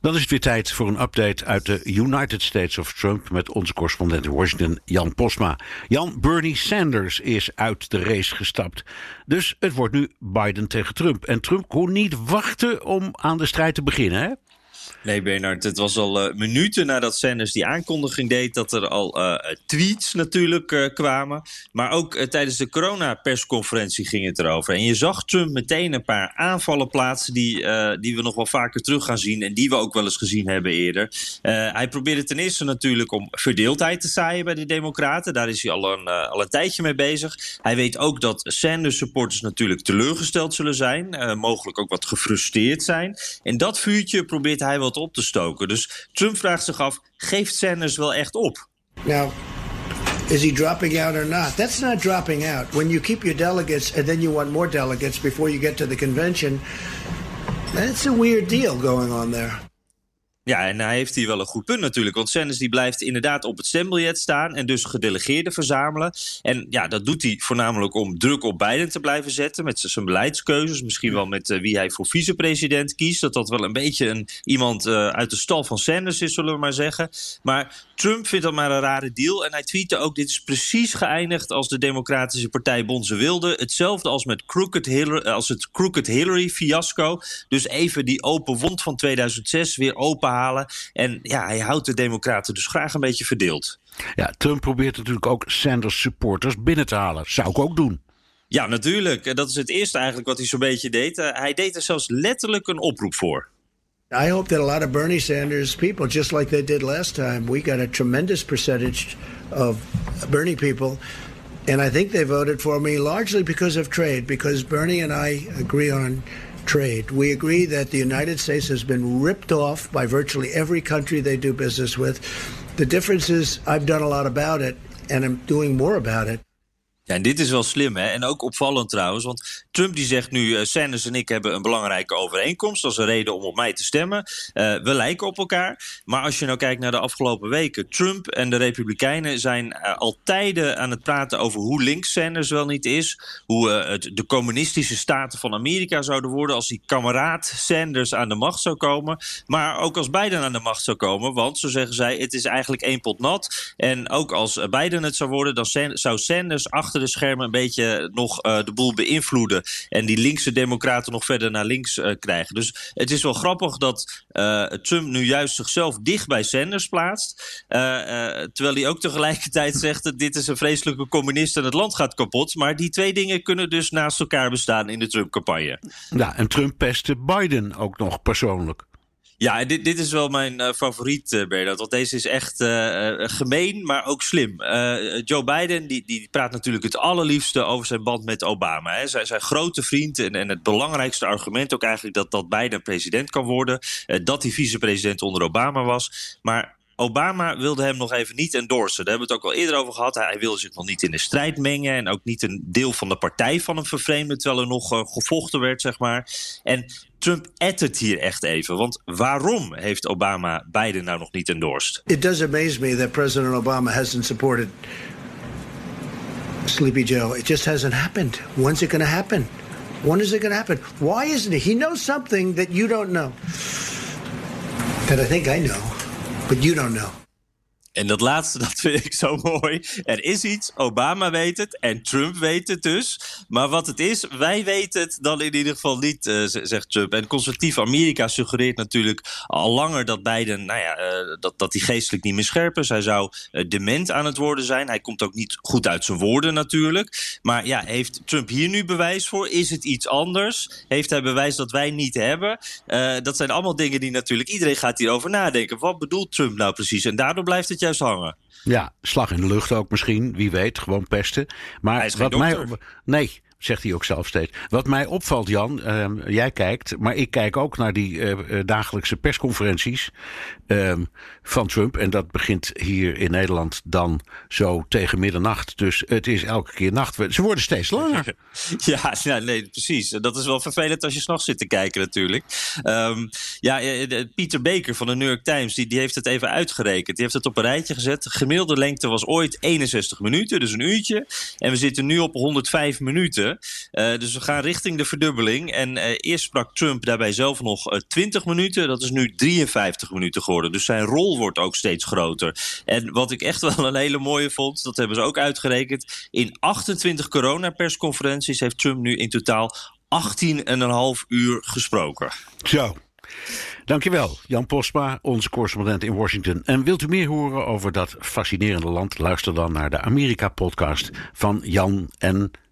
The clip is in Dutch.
Dan is het weer tijd voor een update uit de United States of Trump met onze correspondent in Washington, Jan Posma. Jan, Bernie Sanders is uit de race gestapt. Dus het wordt nu Biden tegen Trump. En Trump kon niet wachten om aan de strijd te beginnen, hè? Nee, Bernard, het was al uh, minuten nadat Sanders die aankondiging deed... dat er al uh, tweets natuurlijk kwamen. Maar ook tijdens de coronapersconferentie ging het erover. En je zag Trump meteen een paar aanvallen plaatsen... Die, die we nog wel vaker terug gaan zien... en die we ook wel eens gezien hebben eerder. hij probeerde ten eerste natuurlijk om verdeeldheid te zaaien bij de Democraten. Daar is hij al een, al een tijdje mee bezig. Hij weet ook dat Sanders-supporters natuurlijk teleurgesteld zullen zijn. mogelijk ook wat gefrustreerd zijn. En dat vuurtje probeert hij wel op te stoken. Dus Trump vraagt zich af: geeft Sanders wel echt op? Now, is he dropping out or not? That's not dropping out. When you keep your delegates and then you want more delegates before you get to the convention, that's a weird deal going on there. Ja, en hij heeft hier wel een goed punt natuurlijk. Want Sanders die blijft inderdaad op het stembiljet staan en dus gedelegeerden verzamelen. En ja, dat doet hij voornamelijk om druk op Biden te blijven zetten met zijn beleidskeuzes. Misschien wel met uh, wie hij voor vicepresident kiest. Dat dat wel een beetje een, iemand uh, uit de stal van Sanders is, zullen we maar zeggen. Maar Trump vindt dat maar een rare deal. En hij tweette ook: dit is precies geëindigd als de Democratische Partij Bonze wilde. Hetzelfde als met Crooked Hillary, als het Crooked Hillary fiasco. Dus even die open wond van 2006 weer openhalen. En ja, hij houdt de Democraten dus graag een beetje verdeeld. Ja, Trump probeert natuurlijk ook Sanders supporters binnen te halen. Zou ik ook doen. Ja, natuurlijk. Dat is het eerste eigenlijk wat hij zo'n beetje deed. Uh, hij deed er zelfs letterlijk een oproep voor. I hope that a lot of Bernie Sanders people, just like they did last time, we got a tremendous percentage of Bernie people. And I think they voted for me largely because of trade, because Bernie and I agree on trade. We agree that the United States has been ripped off by virtually every country they do business with. The difference is I've done a lot about it, and I'm doing more about it. Ja, en dit is wel slim, hè? En ook opvallend trouwens. Want Trump die zegt nu: uh, Sanders en ik hebben een belangrijke overeenkomst. Dat is een reden om op mij te stemmen. Uh, we lijken op elkaar. Maar als je nou kijkt naar de afgelopen weken. Trump en de Republikeinen zijn uh, al tijden aan het praten over hoe links Sanders wel niet is. Hoe het de communistische staten van Amerika zouden worden. als die kameraad Sanders aan de macht zou komen. Maar ook als Biden aan de macht zou komen. Want zo zeggen zij: het is eigenlijk één pot nat. En ook als Biden het zou worden, dan zou Sanders achter de schermen een beetje nog uh, de boel beïnvloeden. En die linkse democraten nog verder naar links uh, krijgen. Dus het is wel grappig dat Trump nu juist zichzelf dicht bij Sanders plaatst. terwijl hij ook tegelijkertijd zegt dat dit is een vreselijke communist en het land gaat kapot. Maar die twee dingen kunnen dus naast elkaar bestaan in de Trump-campagne. Ja, en Trump pestte Biden ook nog persoonlijk. Ja, dit, dit is wel mijn uh, favoriet, uh, Bernard. Want deze is echt uh, gemeen, maar ook slim. Joe Biden die, die praat natuurlijk het allerliefste over zijn band met Obama. Hè. Zijn, zijn grote vriend en, en het belangrijkste argument ook eigenlijk... dat, dat Biden president kan worden. dat hij vicepresident onder Obama was. Maar Obama wilde hem nog even niet endorsen. Daar hebben we het ook al eerder over gehad. Hij wilde zich nog niet in de strijd mengen. En ook niet een deel van de partij van hem vervreemden. Terwijl er nog uh, gevochten werd, zeg maar. En Trump ettert hier echt even. Want waarom heeft Obama Biden nou nog niet endorsed? It does amaze me that President Obama hasn't supported Sleepy Joe. It just hasn't happened. When's it going to happen? When is it going to happen? Why isn't it? He knows something that you don't know. That I think I know. But you don't know. En dat laatste, dat vind ik zo mooi. Er is iets, Obama weet het en Trump weet het dus. Maar wat het is, wij weten het dan in ieder geval niet, uh, zegt Trump. En conservatief Amerika suggereert natuurlijk al langer dat Biden, nou ja, uh, dat, dat hij geestelijk niet meer scherp is. Hij zou uh, dement aan het worden zijn. Hij komt ook niet goed uit zijn woorden natuurlijk. Maar ja, heeft Trump hier nu bewijs voor? Is het iets anders? Heeft hij bewijs dat wij niet hebben? dat zijn allemaal dingen die natuurlijk, iedereen gaat hierover nadenken. Wat bedoelt Trump nou precies? En daardoor blijft het juist hangen. Ja, slag in de lucht ook misschien, wie weet, gewoon pesten. Maar wat mij, nee, zegt hij ook zelf steeds. Wat mij opvalt, Jan, ehm, jij kijkt, maar ik kijk ook naar die eh, eh, dagelijkse persconferenties ehm, van Trump. En dat begint hier in Nederland dan zo tegen middernacht. Dus het is elke keer nacht. Ze worden steeds langer. ja, nee, precies. Dat is wel vervelend als je s'nachts zit te kijken natuurlijk. Um, ja, eh, Pieter Baker van de New York Times, die, die heeft het even uitgerekend. Die heeft het op een rijtje gezet. De gemiddelde lengte was ooit 61 minuten, dus een uurtje. En we zitten nu op 105 Uh, dus we gaan richting de verdubbeling. En uh, eerst sprak Trump daarbij zelf nog uh, 20 minuten. Dat is nu 53 minuten geworden. Dus zijn rol wordt ook steeds groter. En wat ik echt wel een hele mooie vond, dat hebben ze ook uitgerekend. In 28 coronapersconferenties heeft Trump nu in totaal 18,5 uur gesproken. Zo. Dankjewel, Jan Postma, onze correspondent in Washington. En wilt u meer horen over dat fascinerende land? Luister dan naar de Amerika-podcast van Jan en